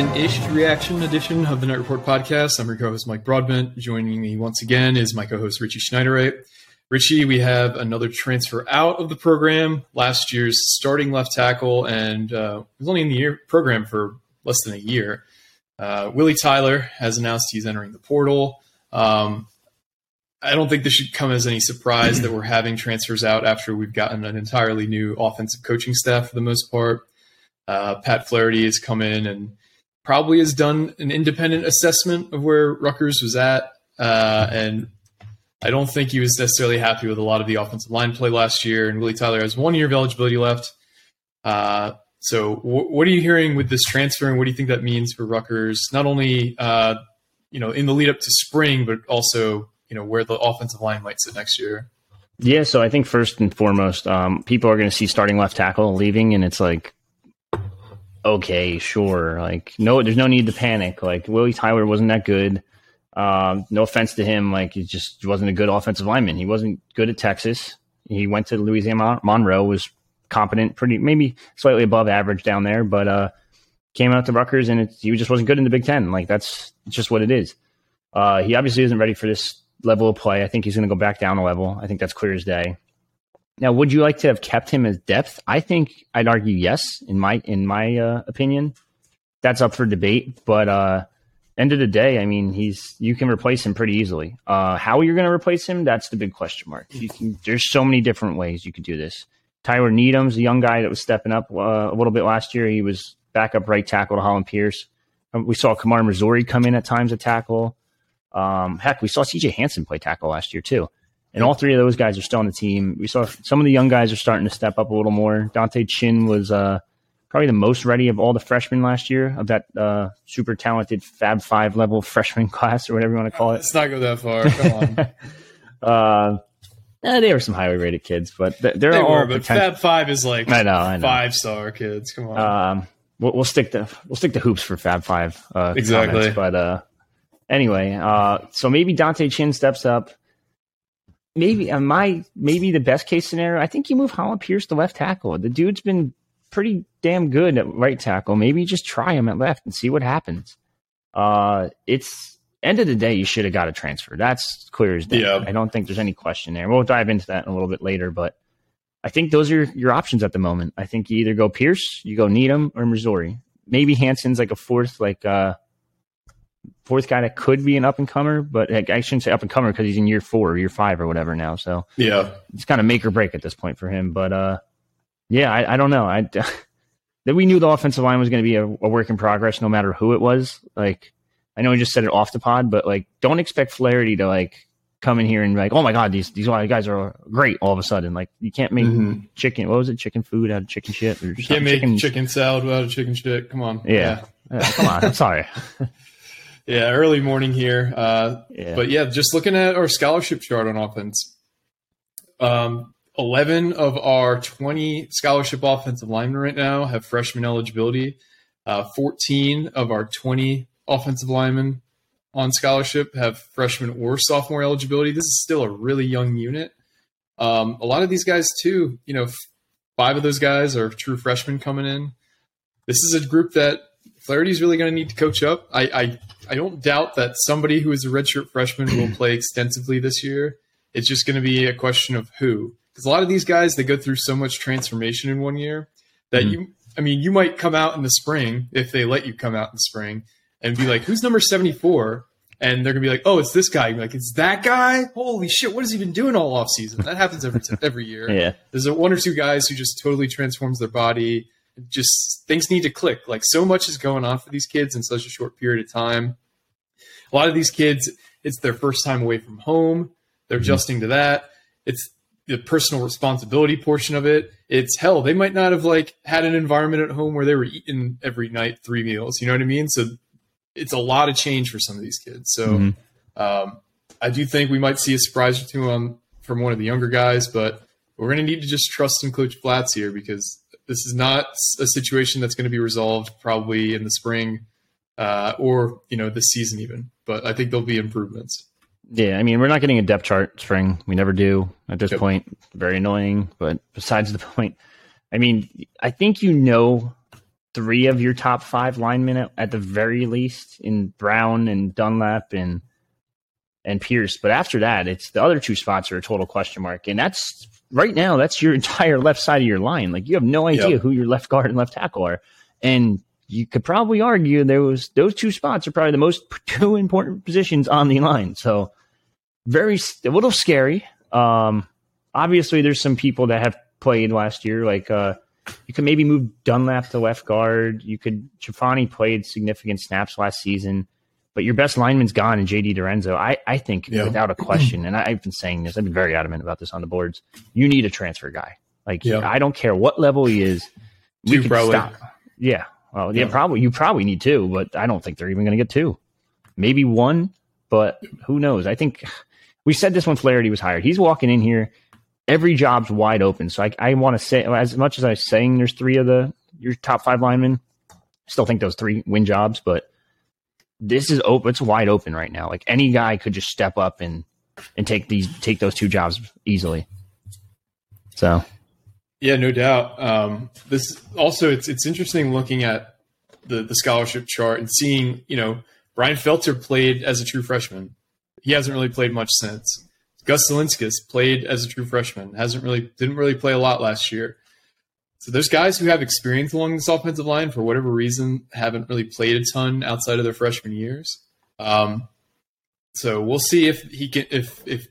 An instant-ish reaction edition of the Knight Report podcast. I'm your co-host Mike Broadbent. Joining me once again is my co-host Richie Schneiderite. Richie, we have another transfer out of the program. Last year's starting left tackle, and uh, was only in the year program for less than a year. Uh, Willie Tyler has announced he's entering the portal. Um, I don't think this should come as any surprise that we're having transfers out after we've gotten an entirely new offensive coaching staff for the most part. Uh, Pat Flaherty has come in and probably has done an independent assessment of where Rutgers was at. Uh, and I don't think he was necessarily happy with a lot of the offensive line play last year. And Willie Tyler has one year of eligibility left. Uh, so, what are you hearing with this transfer, and what do you think that means for Rutgers? Not only uh, you know in the lead up to spring, but also you know where the offensive line might sit next year. Yeah, so I think first and foremost, um, people are going to see starting left tackle leaving, and it's like, okay, sure, like no, there's no need to panic. Like Willie Tyler wasn't that good. Um, no offense to him, like he just wasn't a good offensive lineman. He wasn't good at Texas. He went to Louisiana Monroe, was competent, pretty maybe slightly above average down there, but uh, came out to Rutgers and it, he just wasn't good in the Big Ten. Like that's just what it is. Uh, he obviously isn't ready for this level of play. I think he's going to go back down a level. I think that's clear as day. Now, would you like to have kept him as depth? I think I'd argue yes. In my in my uh, opinion, that's up for debate. But uh, end of the day, I mean, he's you can replace him pretty easily. Uh, how you're going to replace him? That's the big question mark. Can, there's so many different ways you could do this. Tyler Needham's a young guy that was stepping up uh, a little bit last year. He was backup right tackle to Hollin Pierce. Um, we saw Kamar Missouri come in at times at tackle. Um, heck, we saw CJ Hansen play tackle last year too. And all three of those guys are still on the team. We saw some of the young guys are starting to step up a little more. Dante Chin was uh, probably the most ready of all the freshmen last year of that uh, super talented Fab Five level freshman class or whatever you want to call it. Let's not go that far. Come on. uh, eh, they were some highly rated kids, but th- they're they all were, but potent- Fab Five is like I know, I know. five star kids. Come on. Um, we'll, we'll stick to we'll stick to hoops for Fab Five. Uh, Exactly. comments, but uh, anyway, uh, so maybe Dante Chin steps up. Maybe uh, my maybe the best case scenario. I think you move Hollin Pierce to left tackle. The dude's been pretty damn good at right tackle. Maybe just try him at left and see what happens. Uh, it's end of the day, you should have got a transfer. That's clear as day. Yeah. I don't think there's any question there. We'll dive into that in a little bit later, but I think those are your options at the moment. I think you either go Pierce, you go Needham, or Missouri. Maybe Hanson's like a fourth, like uh fourth guy that could be an up and comer, but I shouldn't say up and comer because he's in year four or year five or whatever now. So yeah. it's kind of make or break at this point for him. But uh, yeah, I, I don't know. I that we knew the offensive line was going to be a, a work in progress, no matter who it was. Like I know we just said it off the pod, but like don't expect Flaherty to like come in here and be like, oh my god, these these guys are great all of a sudden. Like you can't make Mhm. chicken. What was it? Chicken food out of chicken shit or You can't make chicken, chicken, salad without a chicken shit. Come on. Yeah. Uh, come on, I'm sorry. Yeah, early morning here. Uh, Yeah. But yeah, just looking at our scholarship chart on offense, um, 11 of our 20 scholarship offensive linemen right now have freshman eligibility. Uh, 14 of our 20 offensive linemen on scholarship have freshman or sophomore eligibility. This is still a really young unit. Um, a lot of these guys, too, you know, f- five of those guys are true freshmen coming in. This is a group that Flaherty's really going to need to coach up. I, I I don't doubt that somebody who is a redshirt freshman will play extensively this year. It's just going to be a question of who, because a lot of these guys they go through so much transformation in one year that Mhm. you. I mean, you might come out in the spring if they let you come out in the spring and be like, "Who's number 74? And they're gonna be like, "Oh, it's this guy." You're like, "It's that guy? Holy shit! What has he been doing all off season?" That happens every every year yeah. there's a one or two guys who just totally transforms their body just things need to click like so much is going on for these kids in such a short period of time a lot of these kids it's their first time away from home they're adjusting to that it's the personal responsibility portion of it, it's hell. They might not have like had an environment at home where they were eating every night three meals. You know what I mean? So it's a lot of change for some of these kids. So mm-hmm. um, I do think we might see a surprise or two on from one of the younger guys, but we're going to need to just trust in Coach Flats here because this is not a situation that's going to be resolved probably in the spring uh, or you know this season even. But I think there'll be improvements. Yeah, I mean, we're not getting a depth chart spring. We never do at this yep. point. Very annoying, but besides the point, I mean, I think you know three of your top five linemen at, at the very least in Brown and Dunlap and and Pierce. But after that, it's the other two spots are a total question mark. And that's right now, that's your entire left side of your line. Like you have no idea yep. who your left guard and left tackle are. And you could probably argue there was those two spots are probably the most two important positions on the line. So very a little scary. Um, obviously, there's some people that have played last year. Like uh, you could maybe move Dunlap to left guard. You could Chafani played significant snaps last season, but your best lineman's gone and JD DiRenzo. I I think yeah. without a question, and I, have been saying this. I've been very adamant about this on the boards. You need a transfer guy. Like yeah. I don't care what level he is. We Two, probably. Stop. Yeah. Well, yeah, yeah, probably you probably need two, but I don't think they're even going to get two. Maybe one, but who knows? I think we said this when Flaherty was hired. He's walking in here, every job's wide open. So I, I want to say, as much as I'm saying there's three of the your top five linemen, still think those three win jobs, but this is open. It's wide open right now. Like any guy could just step up and and take these take those two jobs easily. So, yeah, no doubt. Um, this also it's it's interesting looking at the the scholarship chart and seeing you know Brian Felter played as a true freshman he hasn't really played much since. Gus Zilinskas played as a true freshman, hasn't really didn't really play a lot last year. So there's guys who have experience along this offensive line for whatever reason haven't really played a ton outside of their freshman years. Um, so we'll see if he can if if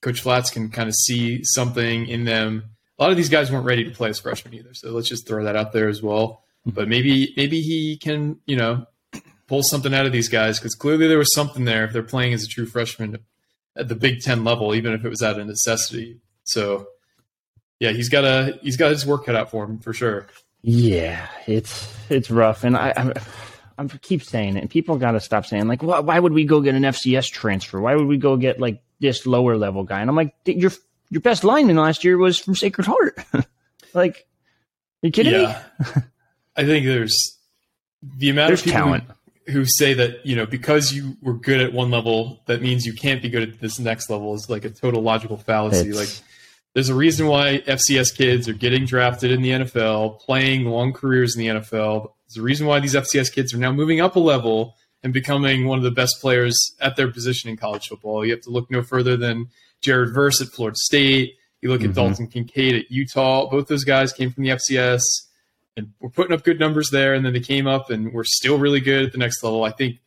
Coach Flats can kind of see something in them. A lot of these guys weren't ready to play as freshmen either, so let's just throw that out there as well. But maybe maybe he can you know pull something out of these guys because clearly there was something there if they're playing as a true freshman at the Big Ten level, even if it was out of necessity. So, yeah, he's got a he's got his work cut out for him for sure. Yeah, it's it's rough, and I I, I keep saying it, and people got to stop saying like, why, why would we go get an FCS transfer? Why would we go get like this lower level guy? And I'm like, your your best lineman last year was from Sacred Heart. like, are you kidding yeah. me? I think there's the amount there's of people talent. Who, who say that you know because you were good at one level that means you can't be good at this next level is like a total logical fallacy it's... like there's a reason why FCS kids are getting drafted in the NFL playing long careers in the NFL there's a reason why these FCS kids are now moving up a level and becoming one of the best players at their position in college football you have to look no further than Jared Verse at Florida State you look at mm-hmm. Dalton Kincaid at Utah both those guys came from the FCS and we're putting up good numbers there. And then they came up and we're still really good at the next level. I think,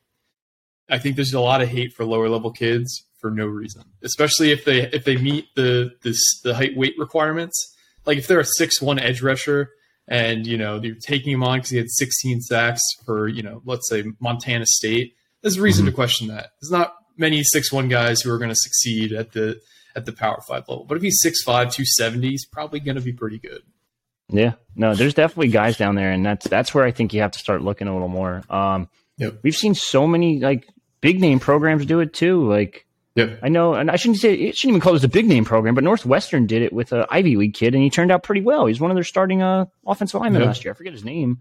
I think there's a lot of hate for lower level kids for no reason, especially if they if they meet the this the height weight requirements. Like if they're a six one edge rusher and you know you're taking him on because he had 16 sacks for you know let's say Montana State, there's a reason mm-hmm. to question that. There's not many six one guys who are going to succeed at the at the Power Five level, but if he's 6'5", 270, he's probably going to be pretty good. Yeah, no, there's definitely guys down there, and that's that's where I think you have to start looking a little more. Um, yep. We've seen so many like big name programs do it too. Like, yep. I know, and I shouldn't say it shouldn't even call this a big name program, but Northwestern did it with an Ivy League kid, and he turned out pretty well. He's one of their starting uh, offensive linemen yep. last year. I forget his name.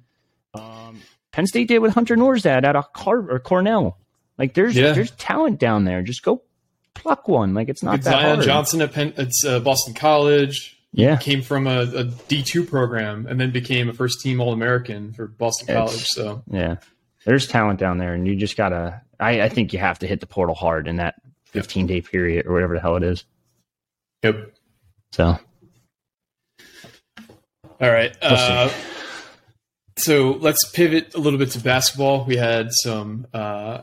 Um, Penn State did with Hunter Nourzad at a Car- or Cornell. Like, there's yeah. there's talent down there. Just go pluck one. Like, it's not that Zion hard. Johnson at Penn, it's uh, Boston College. Yeah, came from a a D two program and then became a first team All American for Boston it's, College. So yeah, there's talent down there, and you just gotta. I, I think you have to hit the portal hard in that 15 day period or whatever the hell it is. Yep. So. All right. We'll uh, so let's pivot a little bit to basketball. We had some uh,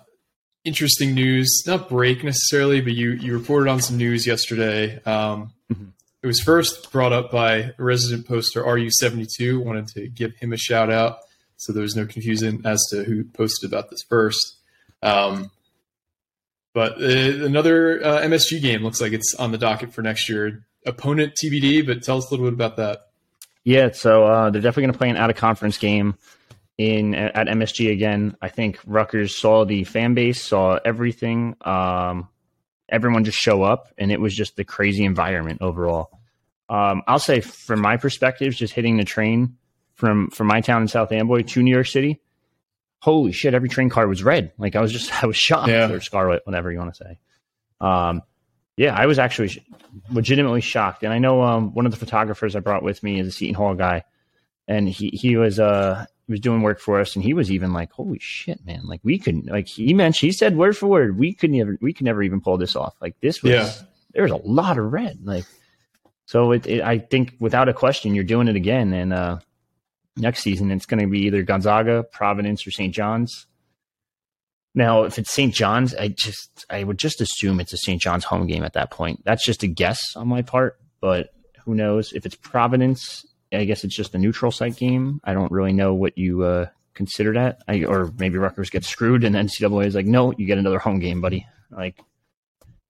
interesting news, not break necessarily, but you you reported on some news yesterday. Um, mm-hmm. It was first brought up by resident poster RU72. Wanted to give him a shout out so there was no confusion as to who posted about this first. Um, but uh, another uh, MSG game looks like it's on the docket for next year. opponent TBD, but tell us a little bit about that. Yeah, so uh, they're definitely going to play an out of conference game in at MSG again. I think Rutgers saw the fan base, saw everything. Um, everyone just show up, and it was just the crazy environment overall. Um, I'll say, from my perspective, just hitting the train from from my town in South Amboy to New York City. Holy shit! Every train car was red. Like I was just, I was shocked Yeah. or scarlet, whatever you want to say. Um, yeah, I was actually sh- legitimately shocked. And I know um, one of the photographers I brought with me is a Seton Hall guy, and he he was uh he was doing work for us, and he was even like, "Holy shit, man! Like we couldn't like he mentioned he said word for word we could never we could never even pull this off. Like this was Yeah. there was a lot of red. Like so, it, it I think without a question you're doing it again, and uh next season it's going to be either Gonzaga, Providence, or St. John's. Now, if it's St. John's, I just I would just assume it's a St. John's home game at that point. That's just a guess on my part, but who knows? If it's Providence, I guess it's just a neutral site game. I don't really know what you uh, consider that. I, or maybe Rutgers gets screwed, and NCAA is like, no, you get another home game, buddy. Like,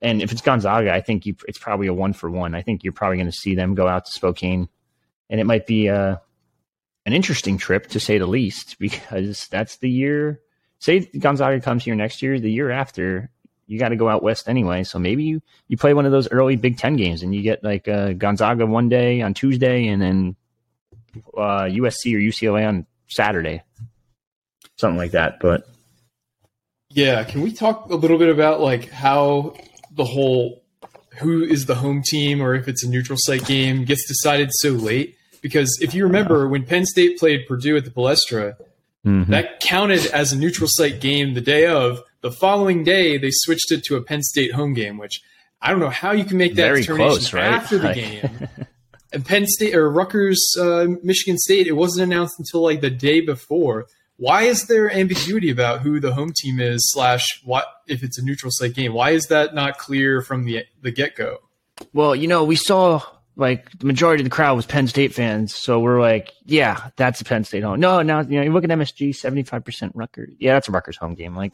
and if it's Gonzaga, I think you it's probably a one for one. I think you're probably going to see them go out to Spokane, and it might be uh, an interesting trip to say the least, because that's the year. Say Gonzaga comes here next year, the year after, you got to go out west anyway. So maybe you you play one of those early Big Ten games, and you get like uh, Gonzaga one day on Tuesday, and then uh, USC or UCLA on Saturday, something like that. But Yeah, can we talk a little bit about like how the whole who is the home team or if it's a neutral site game gets decided so late? Because if you remember when Penn State played Purdue at the Palestra, that counted as a neutral site game the day of. The following day, they switched it to a Penn State home game, which I don't know how you can make that Very determination close, right? after the Like- game. And Penn State or Rutgers, uh, Michigan State, it wasn't announced until like the day before. Why is there ambiguity about who the home team is? Slash, what if it's a neutral site game? Why is that not clear from the the get go? Well, you know, we saw like the majority of the crowd was Penn State fans, so we're like, yeah, that's a Penn State home. No, now you know, you look at MSG, seventy five percent Rutgers. Yeah, that's a Rutgers home game. Like,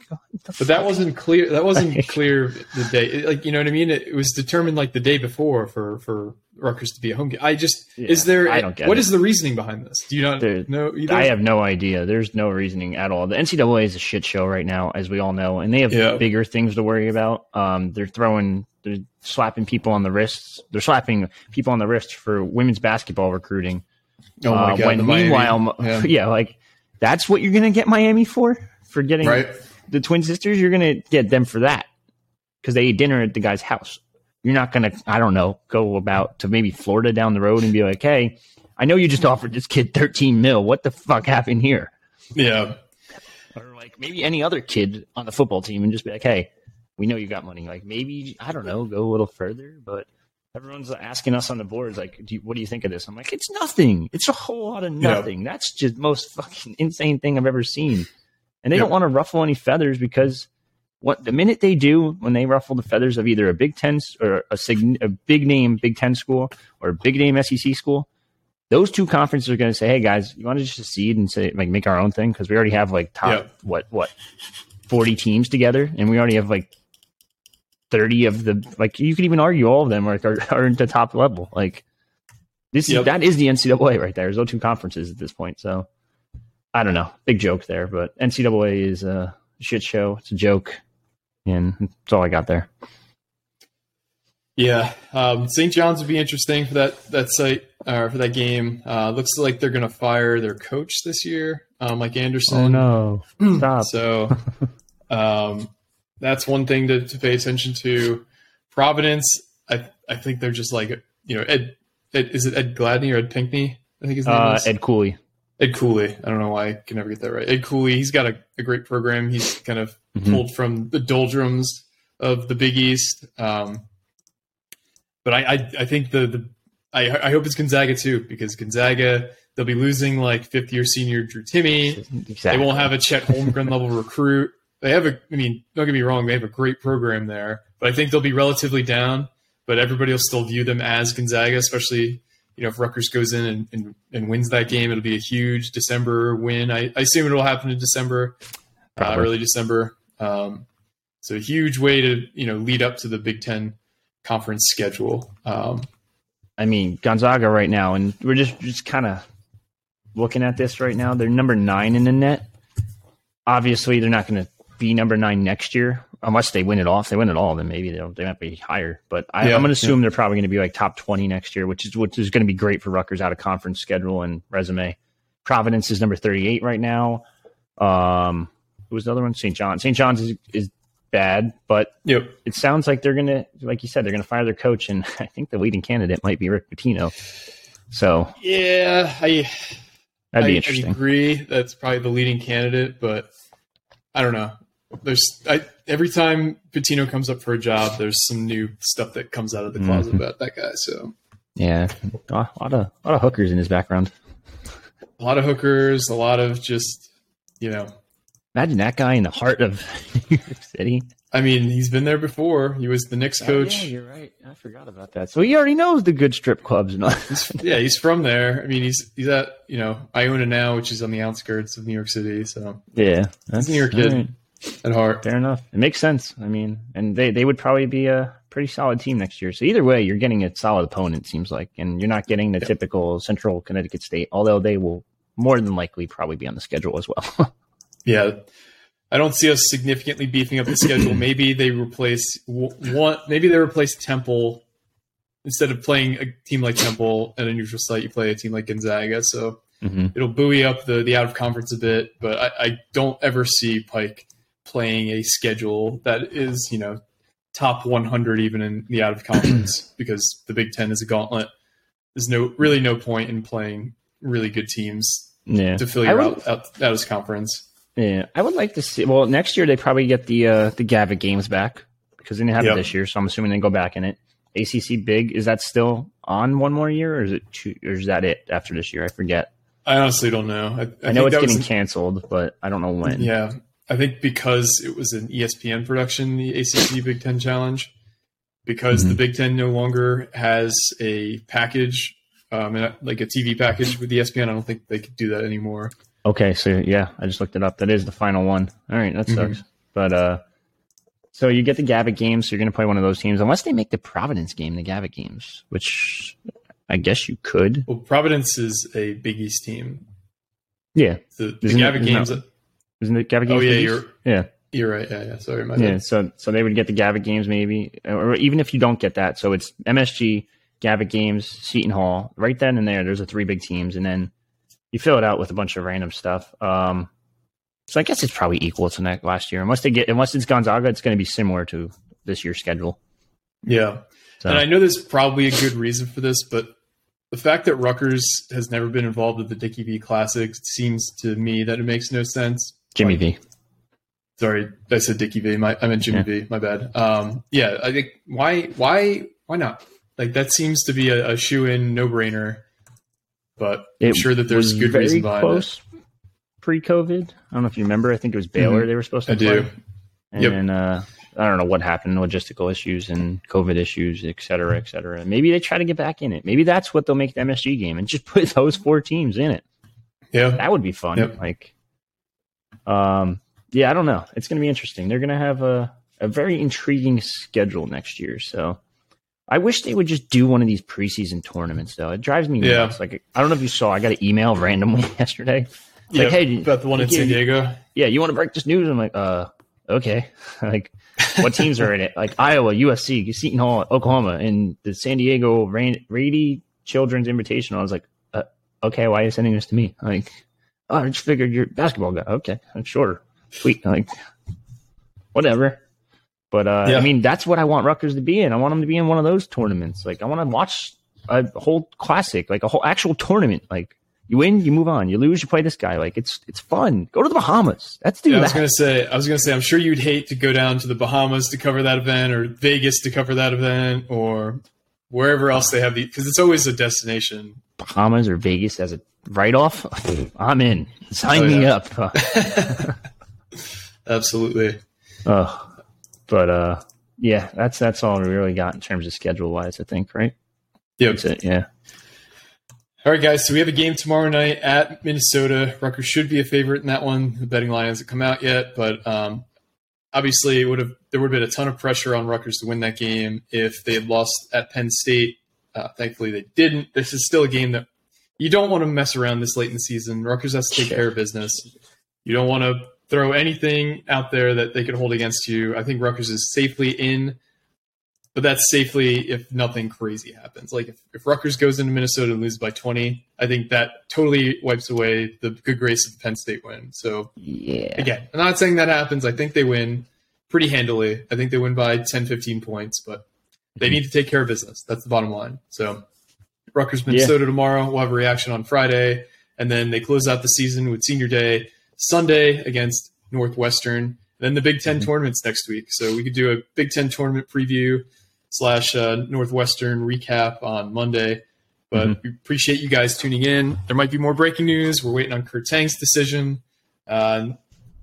But that wasn't clear. That wasn't clear the day. Like you know what I mean? It, it was determined like the day before for for Rutgers to be a home game. I just is there? I don't get what it. is the reasoning behind this? Do you not There- know either? I have no idea. There's no reasoning at all. The NCAA is a shit show right now, as we all know, and they have Yeah. bigger things to worry about. Um, they're throwing, they're slapping people on the wrists. They're slapping people on the wrists for women's basketball recruiting. oh my Uh, god! when meanwhile, yeah. yeah. like that's what you're gonna get Miami for for getting right? the twin sisters. You're gonna get them for that because they ate dinner at the guy's house. You're not gonna, I don't know, go about to maybe Florida down the road and be like, hey, I know you just offered this kid 13 mil. What the fuck happened here? Yeah, Or like maybe any other kid on the football team and just be like, hey, we know you got money. Like maybe I don't know, go a little further, but. Everyone's asking us on the boards, like, do you, what do you think of this? I'm like, it's nothing. It's a whole lot of Yeah. nothing. That's just the most fucking insane thing I've ever seen. And they don't want to ruffle any feathers because what the minute they do when they ruffle the feathers of either a Big Ten or a, a big name Big Ten school or a big name SEC school, those two conferences are going to say, "Hey guys, you want to just secede and say like make our own thing because we already have like top Yep. what what forty teams together, and we already have like thirty of the like you could even argue all of them are are, are at the top level. Like this Yep. is that is the NCAA right there. There's those two conferences at this point, so." I don't know. Big joke there, but NCAA is a shit show. It's a joke, and that's all I got there. Yeah, um, St. John's would be interesting for that that site or for that game. Uh, looks like they're going to fire their coach this year, uh, Mike Anderson. Oh no! Stop. So um, that's one thing to, to pay attention to. Providence, I I think they're just like you know Ed, Ed is it Ed Gladney or Ed Pinkney? I think his name Uh, is Ed Cooley. Ed Cooley. I don't know why I can never get that right. Ed Cooley. He's got a, a great program. He's kind of Mhm. pulled from the doldrums of the Big East. Um, but I, I, I think the, the I, I hope it's Gonzaga too because Gonzaga they'll be losing like fifth year senior Drew Timme. Exactly. They won't have a Chet Holmgren level recruit. They have a. I mean, don't get me wrong. They have a great program there, but I think they'll be relatively down. But everybody will still view them as Gonzaga, especially you know if Rutgers goes in and, and, and wins that game, it'll be a huge December win. I, I assume it'll happen in December, uh, early December. Um, so a huge way to you know lead up to the Big Ten conference schedule. Um, I mean, Gonzaga right now, and we're just just kind of looking at this right now. They're number nine in the net. Obviously, they're not going to be number nine next year unless they win it off. They win it all, then maybe they'll they might be higher. But I, Yeah, I'm going to assume yeah. they're probably going to be like top twenty next year, which is which is going to be great for Rutgers out of conference schedule and resume. Providence is number thirty eight right now. Um, who was the other one? St. John. St. John's is, is bad, but Yep. it sounds like they're going to, like you said, they're going to fire their coach, and I think the leading candidate might be Rick Pitino. So Yeah, I that'd be I, I agree. That's probably the leading candidate, but I don't know. There's I, every time Pitino comes up for a job, there's some new stuff that comes out of the closet Mhm. about that guy. So Yeah, a lot of a lot of hookers in his background. a lot of hookers, a lot of just you know. Imagine that guy in the heart of New York City. I mean, he's been there before. He was the Knicks coach. Oh, yeah, you're right. I forgot about that. So he already knows the good strip clubs and all. He's, yeah, he's from there. I mean, he's he's at you know Iona now, which is on the outskirts of New York City. So yeah, that's New York kid. all right. At heart, Fair enough. It makes sense. I mean, and they, they would probably be a pretty solid team next year. So either way, you're getting a solid opponent, seems like, and you're not getting the Yep. typical Central Connecticut State, although they will more than likely probably be on the schedule as well. yeah. I don't see us significantly beefing up the schedule. Maybe they replace one. Maybe they replace Temple instead of playing a team like Temple at a neutral site. You play a team like Gonzaga, so hmm it'll buoy up the the out of conference a bit. But I, I don't ever see Pike playing a schedule that is you know top 100 even in the out of conference because the Big Ten is a gauntlet. There's no really no point in playing really good teams Yeah. to fill I your would- out, out out of conference. Yeah, I would like to see. Well, next year they probably get the uh, the Gavitt games back because they didn't have Yep. it this year, so I'm assuming they go back in it. ACC big is that still on one more year, or is it two, or is that it after this year? I forget. I honestly don't know. I, I, I, know it's that was getting an- canceled, but I don't know when. Yeah, I think because it was an ESPN production, the ACC Big Ten Challenge, because the Mhm. Big Ten no longer has a package, um, like a TV package with ESPN. I don't think they could do that anymore. Okay, so yeah, I just looked it up. That is the final one. All right, that Mhm. sucks. But uh, so you get the Gavitt games. So you're going to play one of those teams, unless they make the Providence game the Gavitt games, which I guess you could. Well, Providence is a Big East team. Yeah, The, the it- games. that- isn't it Gavitt oh yeah, Big you're yeah. you're right. Yeah, yeah. Sorry, my Yeah, bad. so so they would get the Gavitt games maybe, or even if you don't get that, so it's MSG, Gavitt games, Seton Hall, right then and there. There's the three big teams, and then you fill it out with a bunch of random stuff. Um, so I guess it's probably equal to next last year, unless they get unless it's Gonzaga, it's going to be similar to this year's schedule. Yeah. So And I know there's probably a good reason for this, but the fact that Rutgers has never been involved with the Dickey V Classic seems to me that it makes no sense. Jimmy Like, V. Sorry, I said Dickie V. My, I meant Jimmy V. My bad. Um, yeah, I think why, why, why not? Like that seems to be a, a shoe in, no brainer. But I'm sure that there's good very reason behind close Pre-COVID, I don't know if you remember. I think it was Baylor they were supposed to Mm-hmm. I play. do. And Yep. then uh, I don't know what happened, logistical issues and COVID issues, et cetera, et cetera. Maybe they try to get back in it. Maybe that's what they'll make the MSG game and just put those four teams in it. it. Yeah, That would be fun. Yep. Like, um, yeah, I don't know. It's going to be interesting. They're going to have a, a very intriguing schedule next year. So I wish they would just do one of these preseason tournaments, though. It drives me Yeah. nuts. Like, I don't know if you saw, I got an email randomly yesterday. yeah. Like, hey, about the one in San you- Diego. yeah, you want to break this news? I'm like, uh, okay. like, what teams are in it? Like Iowa, USC, Seton Hall, Oklahoma, and the San Diego Rain- Rady Children's Invitational. I was like, uh, okay, why are you sending this to me? Like, oh, I just figured you're a basketball guy. Okay, I'm sure, sweet. Like, whatever. But uh, Yeah. I mean, that's what I want Rutgers to be in. I want them to be in one of those tournaments. Like, I want to watch a whole classic, like a whole actual tournament. Like, you win, you move on. You lose, you play this guy. Like, it's it's fun. Go to the Bahamas. Let's do Yeah, I that. was gonna say. I was gonna say. I'm sure you'd hate to go down to the Bahamas to cover that event, or Vegas to cover that event, or wherever else they have the. Because it's always a destination. Bahamas or Vegas as a write off, I'm in. Sign Oh, me yeah. up. Absolutely. Uh, but uh, yeah, that's that's all we really got in terms of schedule wise. I think, right? Yep. That's it. Yeah. All right, guys. So we have a game tomorrow night at Minnesota. Rutgers should be a favorite in that one. The betting line hasn't come out yet, but um, obviously, it would have there would have been a ton of pressure on Rutgers to win that game if they had lost at Penn State Uh, thankfully, they didn't. This is still a game that you don't want to mess around this late in the season. Rutgers has to take Sure. care of business. You don't want to throw anything out there that they could hold against you. I think Rutgers is safely in, but that's safely if nothing crazy happens. Like if, if Rutgers goes into Minnesota and loses by 20, I think that totally wipes away the good grace of the Penn State win. So Yeah. again, I'm not saying that happens. I think they win pretty handily. I think they win by 10, 15 points, but they Mm-hmm. need to take care of business. That's the bottom line. So Rutgers, Minnesota tomorrow. We'll have a reaction on Friday. And then they close out the season with senior day Sunday against Northwestern. And then the Big 10 Mhm. tournaments next week. So we could do a Big Ten tournament preview slash uh, Northwestern recap on Monday. But Mhm. we appreciate you guys tuning in. There might be more breaking news. We're waiting on Kurt Tang's decision. Uh,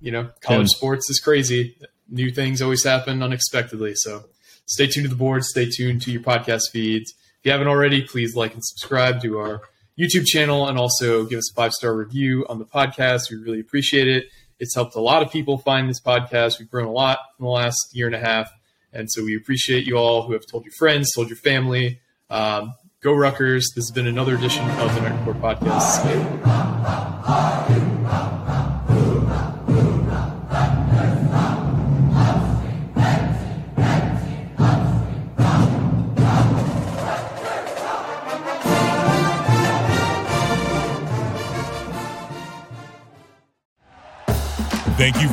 you know, college sports is crazy. New things always happen unexpectedly. So stay tuned to the board. Stay tuned to your podcast feeds. If you haven't already, please like and subscribe to our YouTube channel and also give us a five star review on the podcast. We really appreciate it. It's helped a lot of people find this podcast. We've grown a lot in the last year and a half. And so we appreciate you all who have told your friends, told your family. Um, go Ruckers. This has been another edition of the Report Podcast.